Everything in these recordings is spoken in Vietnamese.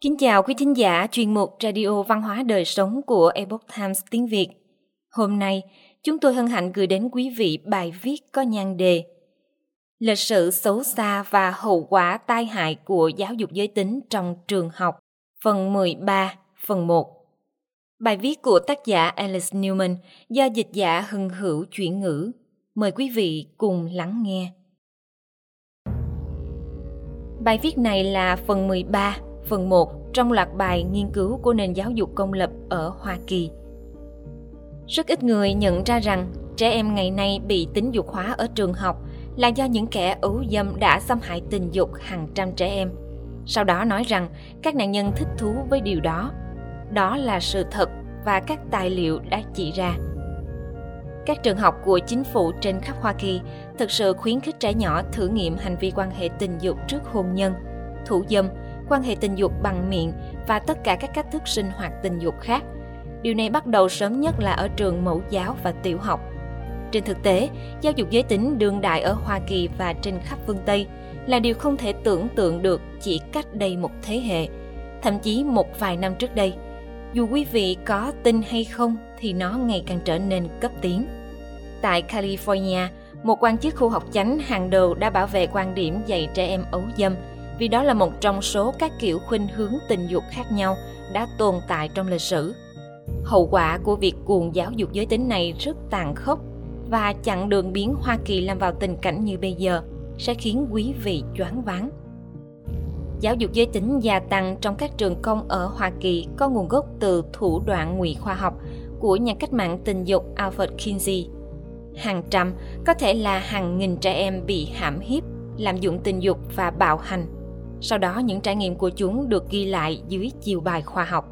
Kính chào quý thính giả chuyên mục Radio Văn hóa Đời Sống của Epoch Times tiếng Việt. Hôm nay, chúng tôi hân hạnh gửi đến quý vị bài viết có nhan đề Lịch sử xấu xa và hậu quả tai hại của giáo dục giới tính trong trường học, phần 13, phần 1. Bài viết của tác giả Alice Newman do dịch giả Hưng Hữu chuyển ngữ. Mời quý vị cùng lắng nghe. Bài viết này là phần 13, phần 1 trong loạt bài nghiên cứu của nền giáo dục công lập ở Hoa Kỳ. Rất ít người nhận ra rằng trẻ em ngày nay bị tính dục hóa ở trường học là do những kẻ ấu dâm đã xâm hại tình dục hàng trăm trẻ em. Sau đó nói rằng các nạn nhân thích thú với điều đó. Đó là sự thật và các tài liệu đã chỉ ra. Các trường học của chính phủ trên khắp Hoa Kỳ thực sự khuyến khích trẻ nhỏ thử nghiệm hành vi quan hệ tình dục trước hôn nhân, thủ dâm, quan hệ tình dục bằng miệng và tất cả các cách thức sinh hoạt tình dục khác. Điều này bắt đầu sớm nhất là ở trường mẫu giáo và tiểu học. Trên thực tế, giáo dục giới tính đương đại ở Hoa Kỳ và trên khắp phương Tây là điều không thể tưởng tượng được chỉ cách đây một thế hệ, thậm chí một vài năm trước đây. Dù quý vị có tin hay không thì nó ngày càng trở nên cấp tiến. Tại California, một quan chức khu học chánh hàng đầu đã bảo vệ quan điểm dạy trẻ em ấu dâm vì đó là một trong số các kiểu khuynh hướng tình dục khác nhau đã tồn tại trong lịch sử. Hậu quả của việc cuồng giáo dục giới tính này rất tàn khốc và chặn đường biến Hoa Kỳ làm vào tình cảnh như bây giờ sẽ khiến quý vị choáng váng. Giáo dục giới tính gia tăng trong các trường công ở Hoa Kỳ có nguồn gốc từ thủ đoạn ngụy khoa học của nhà cách mạng tình dục Alfred Kinsey. Hàng trăm, có thể là hàng nghìn trẻ em bị hãm hiếp, lạm dụng tình dục và bạo hành sau đó những trải nghiệm của chúng được ghi lại dưới chiều bài khoa học.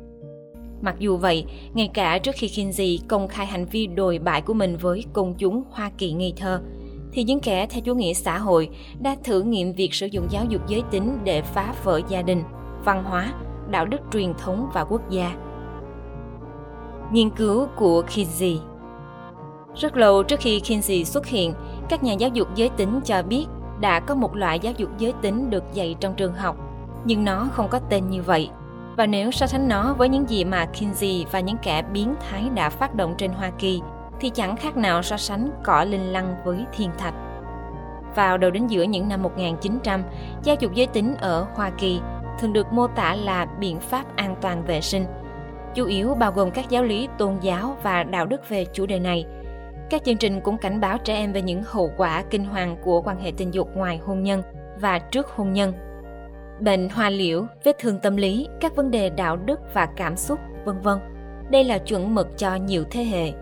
Mặc dù vậy, ngay cả trước khi Kinsey công khai hành vi đồi bại của mình với công chúng Hoa Kỳ ngây thơ, thì những kẻ theo chủ nghĩa xã hội đã thử nghiệm việc sử dụng giáo dục giới tính để phá vỡ gia đình, văn hóa, đạo đức truyền thống và quốc gia. Nghiên cứu của Kinsey Rất lâu trước khi Kinsey xuất hiện, các nhà giáo dục giới tính cho biết đã có một loại giáo dục giới tính được dạy trong trường học, nhưng nó không có tên như vậy. Và nếu so sánh nó với những gì mà Kinsey và những kẻ biến thái đã phát động trên Hoa Kỳ, thì chẳng khác nào so sánh cỏ linh lăng với thiên thạch. Vào đầu đến giữa những năm 1900, giáo dục giới tính ở Hoa Kỳ thường được mô tả là biện pháp an toàn vệ sinh, chủ yếu bao gồm các giáo lý tôn giáo và đạo đức về chủ đề này – các chương trình cũng cảnh báo trẻ em về những hậu quả kinh hoàng của quan hệ tình dục ngoài hôn nhân và trước hôn nhân. Bệnh hoa liễu, vết thương tâm lý, các vấn đề đạo đức và cảm xúc, vân vân. Đây là chuẩn mực cho nhiều thế hệ.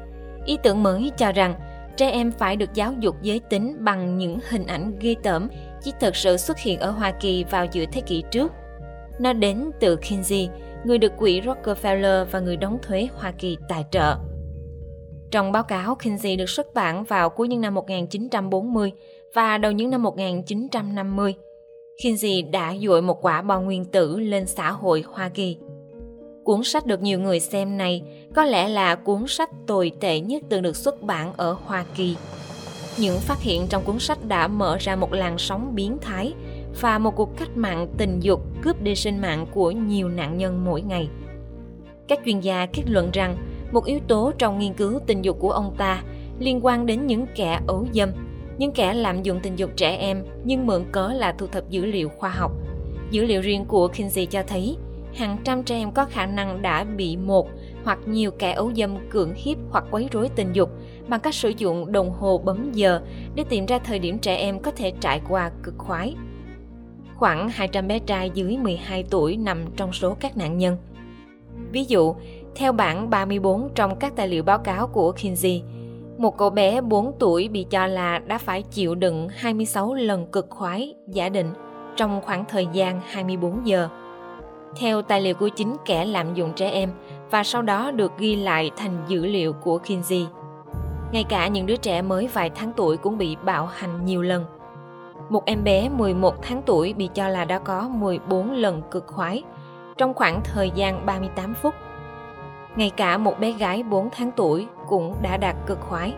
Ý tưởng mới cho rằng trẻ em phải được giáo dục giới tính bằng những hình ảnh ghê tởm chỉ thực sự xuất hiện ở Hoa Kỳ vào giữa thế kỷ trước. Nó đến từ Kinsey, người được quỹ Rockefeller và người đóng thuế Hoa Kỳ tài trợ. Trong báo cáo, Kinsey được xuất bản vào cuối những năm 1940 và đầu những năm 1950. Kinsey đã dội một quả bom nguyên tử lên xã hội Hoa Kỳ. Cuốn sách được nhiều người xem này có lẽ là cuốn sách tồi tệ nhất từng được xuất bản ở Hoa Kỳ. Những phát hiện trong cuốn sách đã mở ra một làn sóng biến thái và một cuộc cách mạng tình dục cướp đi sinh mạng của nhiều nạn nhân mỗi ngày. Các chuyên gia kết luận rằng một yếu tố trong nghiên cứu tình dục của ông ta liên quan đến những kẻ ấu dâm, những kẻ lạm dụng tình dục trẻ em nhưng mượn cớ là thu thập dữ liệu khoa học. Dữ liệu riêng của Kinsey cho thấy hàng trăm trẻ em có khả năng đã bị một hoặc nhiều kẻ ấu dâm cưỡng hiếp hoặc quấy rối tình dục bằng cách sử dụng đồng hồ bấm giờ để tìm ra thời điểm trẻ em có thể trải qua cực khoái. Khoảng 200 bé trai dưới 12 tuổi nằm trong số các nạn nhân. Ví dụ, theo bảng 34 trong các tài liệu báo cáo của Kinsey, một cậu bé 4 tuổi bị cho là đã phải chịu đựng 26 lần cực khoái giả định trong khoảng thời gian 24 giờ. Theo tài liệu của chính kẻ lạm dụng trẻ em và sau đó được ghi lại thành dữ liệu của Kinsey. Ngay cả những đứa trẻ mới vài tháng tuổi cũng bị bạo hành nhiều lần. Một em bé 11 tháng tuổi bị cho là đã có 14 lần cực khoái trong khoảng thời gian 38 phút ngay cả một bé gái 4 tháng tuổi cũng đã đạt cực khoái.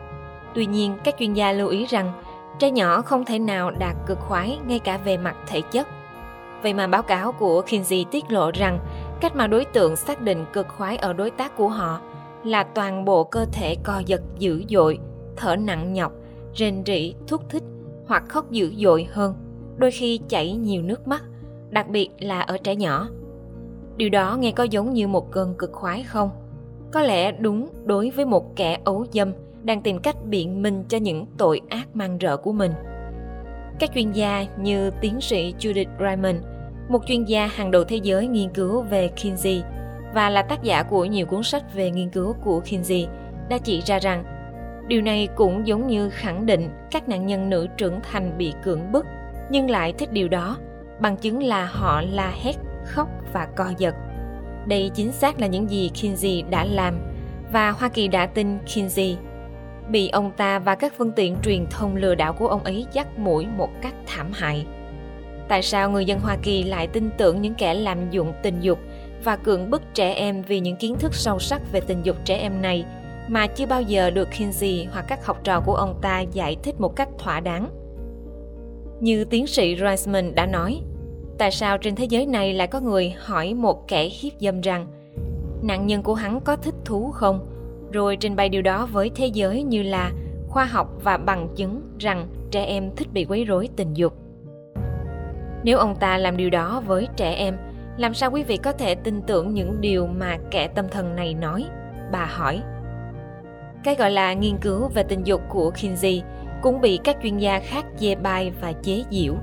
Tuy nhiên, các chuyên gia lưu ý rằng trẻ nhỏ không thể nào đạt cực khoái ngay cả về mặt thể chất. Vậy mà báo cáo của Kinsey tiết lộ rằng cách mà đối tượng xác định cực khoái ở đối tác của họ là toàn bộ cơ thể co giật dữ dội, thở nặng nhọc, rên rỉ, thúc thích hoặc khóc dữ dội hơn, đôi khi chảy nhiều nước mắt, đặc biệt là ở trẻ nhỏ. Điều đó nghe có giống như một cơn cực khoái không? Có lẽ đúng đối với một kẻ ấu dâm đang tìm cách biện minh cho những tội ác mang rợ của mình. Các chuyên gia như tiến sĩ Judith Ryman, một chuyên gia hàng đầu thế giới nghiên cứu về Kinsey và là tác giả của nhiều cuốn sách về nghiên cứu của Kinsey, đã chỉ ra rằng điều này cũng giống như khẳng định các nạn nhân nữ trưởng thành bị cưỡng bức nhưng lại thích điều đó bằng chứng là họ la hét khóc và co giật đây chính xác là những gì Kinsey đã làm và Hoa Kỳ đã tin Kinsey bị ông ta và các phương tiện truyền thông lừa đảo của ông ấy dắt mũi một cách thảm hại. Tại sao người dân Hoa Kỳ lại tin tưởng những kẻ làm dụng tình dục và cưỡng bức trẻ em vì những kiến thức sâu sắc về tình dục trẻ em này mà chưa bao giờ được Kinsey hoặc các học trò của ông ta giải thích một cách thỏa đáng? Như tiến sĩ Reisman đã nói, tại sao trên thế giới này lại có người hỏi một kẻ hiếp dâm rằng nạn nhân của hắn có thích thú không? Rồi trình bày điều đó với thế giới như là khoa học và bằng chứng rằng trẻ em thích bị quấy rối tình dục. Nếu ông ta làm điều đó với trẻ em làm sao quý vị có thể tin tưởng những điều mà kẻ tâm thần này nói? Bà hỏi. Cái gọi là nghiên cứu về tình dục của Kinsey cũng bị các chuyên gia khác dê bai và chế giễu.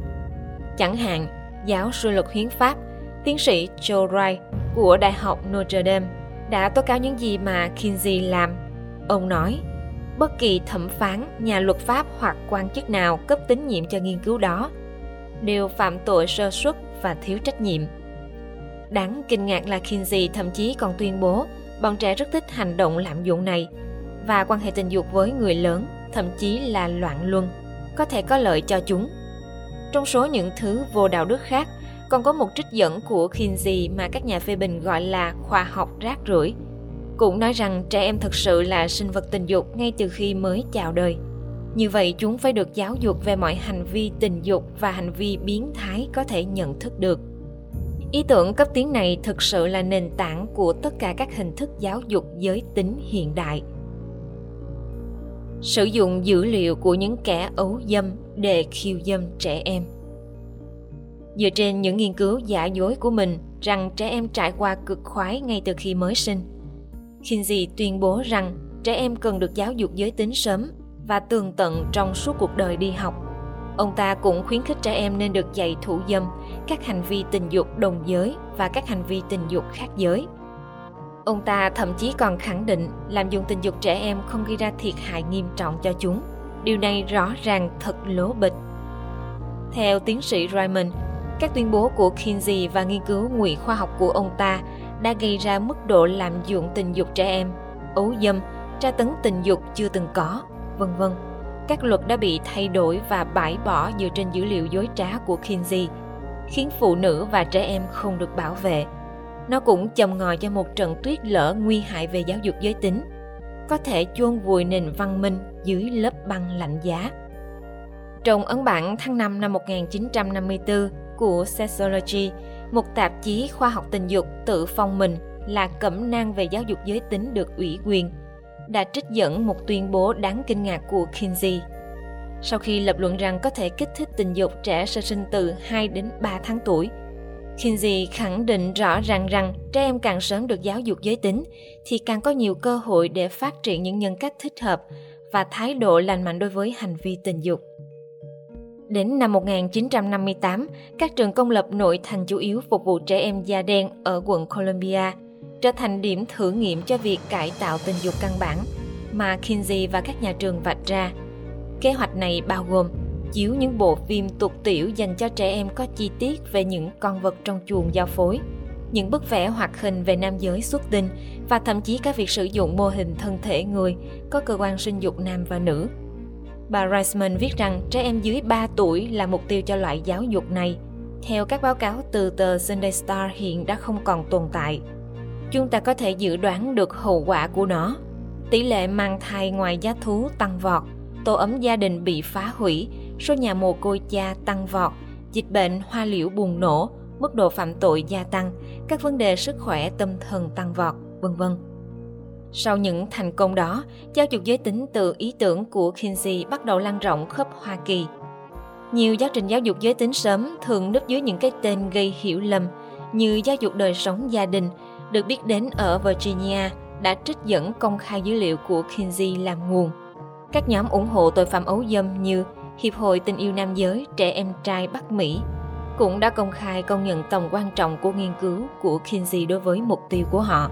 Chẳng hạn, giáo sư luật hiến pháp, tiến sĩ Joe Wright của Đại học Notre Dame đã tố cáo những gì mà Kinsey làm. Ông nói, bất kỳ thẩm phán, nhà luật pháp hoặc quan chức nào cấp tín nhiệm cho nghiên cứu đó đều phạm tội sơ suất và thiếu trách nhiệm. Đáng kinh ngạc là Kinsey thậm chí còn tuyên bố bọn trẻ rất thích hành động lạm dụng này và quan hệ tình dục với người lớn, thậm chí là loạn luân, có thể có lợi cho chúng. Trong số những thứ vô đạo đức khác, còn có một trích dẫn của Kinsey mà các nhà phê bình gọi là khoa học rác rưởi. Cũng nói rằng trẻ em thực sự là sinh vật tình dục ngay từ khi mới chào đời. Như vậy chúng phải được giáo dục về mọi hành vi tình dục và hành vi biến thái có thể nhận thức được. Ý tưởng cấp tiến này thực sự là nền tảng của tất cả các hình thức giáo dục giới tính hiện đại. Sử dụng dữ liệu của những kẻ ấu dâm để khiêu dâm trẻ em dựa trên những nghiên cứu giả dối của mình rằng trẻ em trải qua cực khoái ngay từ khi mới sinh. Kinsey tuyên bố rằng trẻ em cần được giáo dục giới tính sớm và tường tận trong suốt cuộc đời đi học. Ông ta cũng khuyến khích trẻ em nên được dạy thủ dâm, các hành vi tình dục đồng giới và các hành vi tình dục khác giới. Ông ta thậm chí còn khẳng định làm dùng tình dục trẻ em không gây ra thiệt hại nghiêm trọng cho chúng. Điều này rõ ràng thật lố bịch. Theo tiến sĩ Raymond, các tuyên bố của Kinsey và nghiên cứu ngụy khoa học của ông ta đã gây ra mức độ lạm dụng tình dục trẻ em, ấu dâm, tra tấn tình dục chưa từng có, vân vân. Các luật đã bị thay đổi và bãi bỏ dựa trên dữ liệu dối trá của Kinsey, khiến phụ nữ và trẻ em không được bảo vệ. Nó cũng chầm ngòi cho một trận tuyết lở nguy hại về giáo dục giới tính, có thể chôn vùi nền văn minh dưới lớp băng lạnh giá. Trong ấn bản tháng 5 năm 1954, của Sexology, một tạp chí khoa học tình dục tự phong mình là cẩm nang về giáo dục giới tính được ủy quyền, đã trích dẫn một tuyên bố đáng kinh ngạc của Kinsey. Sau khi lập luận rằng có thể kích thích tình dục trẻ sơ sinh từ 2 đến 3 tháng tuổi, Kinsey khẳng định rõ ràng rằng trẻ em càng sớm được giáo dục giới tính thì càng có nhiều cơ hội để phát triển những nhân cách thích hợp và thái độ lành mạnh đối với hành vi tình dục. Đến năm 1958, các trường công lập nội thành chủ yếu phục vụ trẻ em da đen ở quận Columbia trở thành điểm thử nghiệm cho việc cải tạo tình dục căn bản mà Kinsey và các nhà trường vạch ra. Kế hoạch này bao gồm chiếu những bộ phim tục tiểu dành cho trẻ em có chi tiết về những con vật trong chuồng giao phối, những bức vẽ hoạt hình về nam giới xuất tinh và thậm chí cả việc sử dụng mô hình thân thể người có cơ quan sinh dục nam và nữ Bà Reisman viết rằng trẻ em dưới 3 tuổi là mục tiêu cho loại giáo dục này. Theo các báo cáo từ tờ Sunday Star hiện đã không còn tồn tại. Chúng ta có thể dự đoán được hậu quả của nó. Tỷ lệ mang thai ngoài giá thú tăng vọt, tổ ấm gia đình bị phá hủy, số nhà mồ côi cha tăng vọt, dịch bệnh hoa liễu bùng nổ, mức độ phạm tội gia tăng, các vấn đề sức khỏe tâm thần tăng vọt, vân vân. Sau những thành công đó, giáo dục giới tính từ ý tưởng của Kinsey bắt đầu lan rộng khắp Hoa Kỳ. Nhiều giáo trình giáo dục giới tính sớm thường núp dưới những cái tên gây hiểu lầm như giáo dục đời sống gia đình, được biết đến ở Virginia, đã trích dẫn công khai dữ liệu của Kinsey làm nguồn. Các nhóm ủng hộ tội phạm ấu dâm như Hiệp hội Tình yêu Nam giới Trẻ em trai Bắc Mỹ cũng đã công khai công nhận tầm quan trọng của nghiên cứu của Kinsey đối với mục tiêu của họ.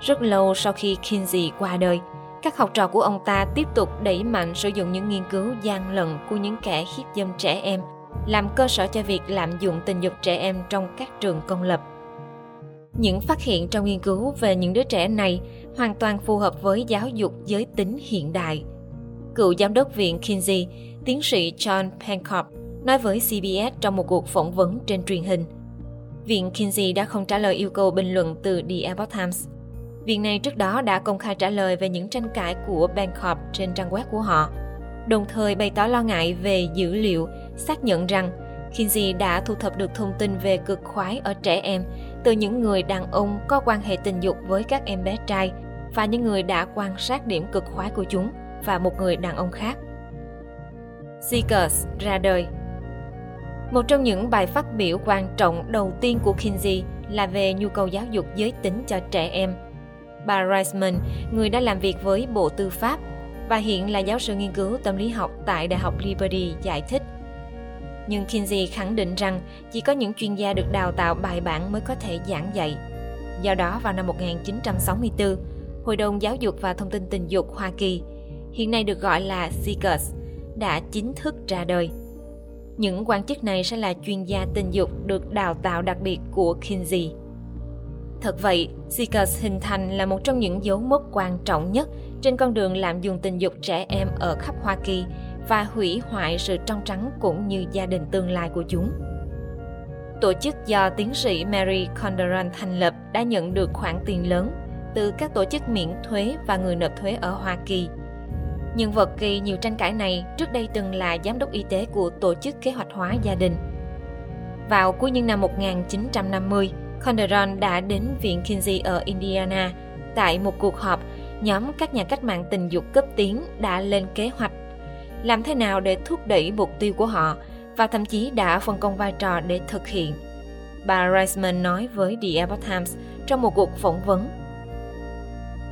Rất lâu sau khi Kinsey qua đời, các học trò của ông ta tiếp tục đẩy mạnh sử dụng những nghiên cứu gian lận của những kẻ hiếp dâm trẻ em làm cơ sở cho việc lạm dụng tình dục trẻ em trong các trường công lập. Những phát hiện trong nghiên cứu về những đứa trẻ này hoàn toàn phù hợp với giáo dục giới tính hiện đại. Cựu giám đốc viện Kinsey, tiến sĩ John Pankop, nói với CBS trong một cuộc phỏng vấn trên truyền hình. Viện Kinsey đã không trả lời yêu cầu bình luận từ The Epoch Times. Viện này trước đó đã công khai trả lời về những tranh cãi của Bancroft trên trang web của họ, đồng thời bày tỏ lo ngại về dữ liệu xác nhận rằng Kinsey đã thu thập được thông tin về cực khoái ở trẻ em từ những người đàn ông có quan hệ tình dục với các em bé trai và những người đã quan sát điểm cực khoái của chúng và một người đàn ông khác. Seekers ra đời Một trong những bài phát biểu quan trọng đầu tiên của Kinsey là về nhu cầu giáo dục giới tính cho trẻ em. Bà Reisman, người đã làm việc với Bộ Tư pháp và hiện là giáo sư nghiên cứu tâm lý học tại Đại học Liberty giải thích nhưng Kinsey khẳng định rằng chỉ có những chuyên gia được đào tạo bài bản mới có thể giảng dạy. Do đó vào năm 1964, Hội đồng Giáo dục và Thông tin Tình dục Hoa Kỳ, hiện nay được gọi là CICUS, đã chính thức ra đời. Những quan chức này sẽ là chuyên gia tình dục được đào tạo đặc biệt của Kinsey. Thật vậy, Seekers hình thành là một trong những dấu mốc quan trọng nhất trên con đường lạm dụng tình dục trẻ em ở khắp Hoa Kỳ và hủy hoại sự trong trắng cũng như gia đình tương lai của chúng. Tổ chức do tiến sĩ Mary Condoran thành lập đã nhận được khoản tiền lớn từ các tổ chức miễn thuế và người nộp thuế ở Hoa Kỳ. Nhân vật gây nhiều tranh cãi này trước đây từng là giám đốc y tế của Tổ chức Kế hoạch hóa gia đình. Vào cuối những năm 1950, Condoron đã đến Viện Kinsey ở Indiana. Tại một cuộc họp, nhóm các nhà cách mạng tình dục cấp tiến đã lên kế hoạch làm thế nào để thúc đẩy mục tiêu của họ và thậm chí đã phân công vai trò để thực hiện. Bà Reisman nói với The Epoch Times trong một cuộc phỏng vấn.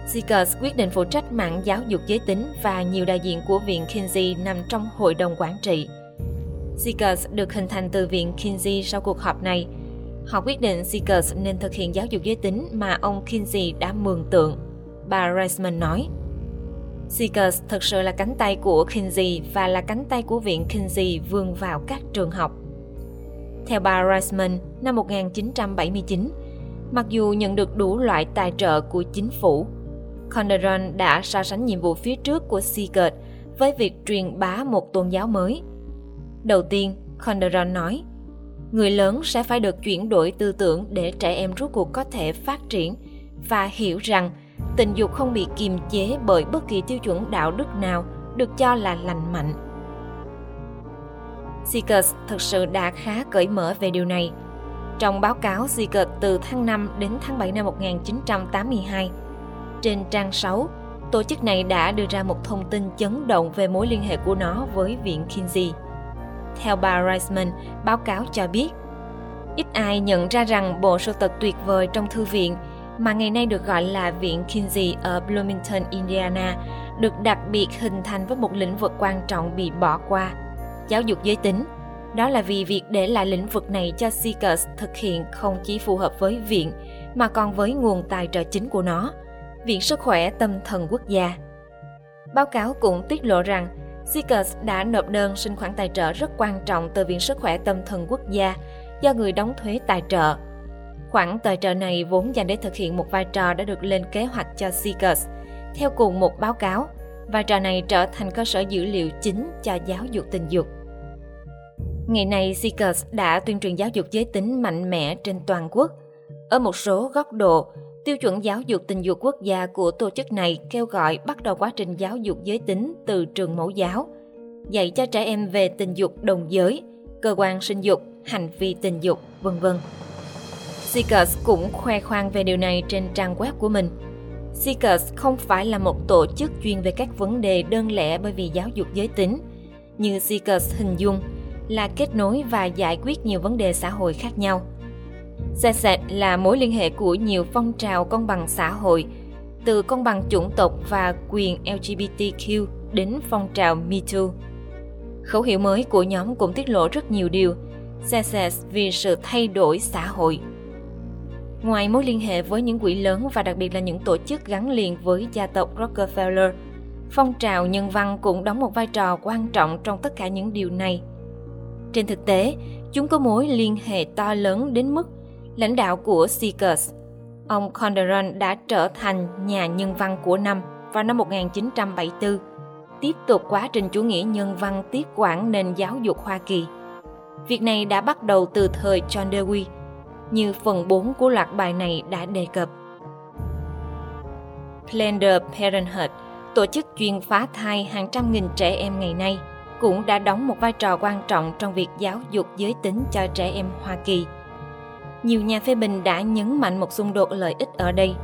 Seekers quyết định phụ trách mạng giáo dục giới tính và nhiều đại diện của Viện Kinsey nằm trong hội đồng quản trị. Seekers được hình thành từ Viện Kinsey sau cuộc họp này. Họ quyết định Seekers nên thực hiện giáo dục giới tính mà ông Kinsey đã mường tượng. Bà Reisman nói. Seekers thực sự là cánh tay của Kinsey và là cánh tay của viện Kinsey vươn vào các trường học. Theo bà Reisman, năm 1979, mặc dù nhận được đủ loại tài trợ của chính phủ, Conderon đã so sánh nhiệm vụ phía trước của Seekers với việc truyền bá một tôn giáo mới. Đầu tiên, Conderon nói, người lớn sẽ phải được chuyển đổi tư tưởng để trẻ em rốt cuộc có thể phát triển và hiểu rằng tình dục không bị kiềm chế bởi bất kỳ tiêu chuẩn đạo đức nào được cho là lành mạnh. Seekers thực sự đã khá cởi mở về điều này. Trong báo cáo Seekers từ tháng 5 đến tháng 7 năm 1982, trên trang 6, tổ chức này đã đưa ra một thông tin chấn động về mối liên hệ của nó với Viện Kinsey. Theo bà Reisman, báo cáo cho biết, ít ai nhận ra rằng bộ sưu tập tuyệt vời trong thư viện – mà ngày nay được gọi là Viện Kinsey ở Bloomington, Indiana, được đặc biệt hình thành với một lĩnh vực quan trọng bị bỏ qua, giáo dục giới tính. Đó là vì việc để lại lĩnh vực này cho Seekers thực hiện không chỉ phù hợp với viện, mà còn với nguồn tài trợ chính của nó, Viện Sức khỏe Tâm thần Quốc gia. Báo cáo cũng tiết lộ rằng Seekers đã nộp đơn xin khoản tài trợ rất quan trọng từ Viện Sức khỏe Tâm thần Quốc gia do người đóng thuế tài trợ Khoản tài trợ này vốn dành để thực hiện một vai trò đã được lên kế hoạch cho Seekers. Theo cùng một báo cáo, vai trò này trở thành cơ sở dữ liệu chính cho giáo dục tình dục. Ngày nay, Seekers đã tuyên truyền giáo dục giới tính mạnh mẽ trên toàn quốc. Ở một số góc độ, tiêu chuẩn giáo dục tình dục quốc gia của tổ chức này kêu gọi bắt đầu quá trình giáo dục giới tính từ trường mẫu giáo, dạy cho trẻ em về tình dục đồng giới, cơ quan sinh dục, hành vi tình dục, vân vân. Seekers cũng khoe khoang về điều này trên trang web của mình. Seekers không phải là một tổ chức chuyên về các vấn đề đơn lẻ bởi vì giáo dục giới tính, như Seekers hình dung là kết nối và giải quyết nhiều vấn đề xã hội khác nhau. SESET là mối liên hệ của nhiều phong trào công bằng xã hội, từ công bằng chủng tộc và quyền LGBTQ đến phong trào MeToo. Khẩu hiệu mới của nhóm cũng tiết lộ rất nhiều điều, SESET vì sự thay đổi xã hội. Ngoài mối liên hệ với những quỹ lớn và đặc biệt là những tổ chức gắn liền với gia tộc Rockefeller, phong trào nhân văn cũng đóng một vai trò quan trọng trong tất cả những điều này. Trên thực tế, chúng có mối liên hệ to lớn đến mức lãnh đạo của Seekers, ông Calderon đã trở thành nhà nhân văn của năm vào năm 1974, tiếp tục quá trình chủ nghĩa nhân văn tiếp quản nền giáo dục Hoa Kỳ. Việc này đã bắt đầu từ thời John Dewey, như phần 4 của loạt bài này đã đề cập. Planned Parenthood, tổ chức chuyên phá thai hàng trăm nghìn trẻ em ngày nay, cũng đã đóng một vai trò quan trọng trong việc giáo dục giới tính cho trẻ em Hoa Kỳ. Nhiều nhà phê bình đã nhấn mạnh một xung đột lợi ích ở đây.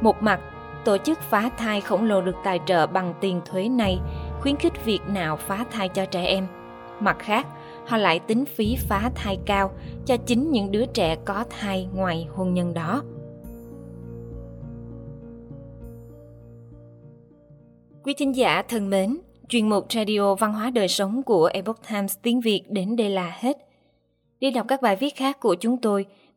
Một mặt, tổ chức phá thai khổng lồ được tài trợ bằng tiền thuế này khuyến khích việc nào phá thai cho trẻ em. Mặt khác, họ lại tính phí phá thai cao cho chính những đứa trẻ có thai ngoài hôn nhân đó. Quý thính giả thân mến, chuyên mục Radio Văn hóa Đời Sống của Epoch Times tiếng Việt đến đây là hết. Đi đọc các bài viết khác của chúng tôi,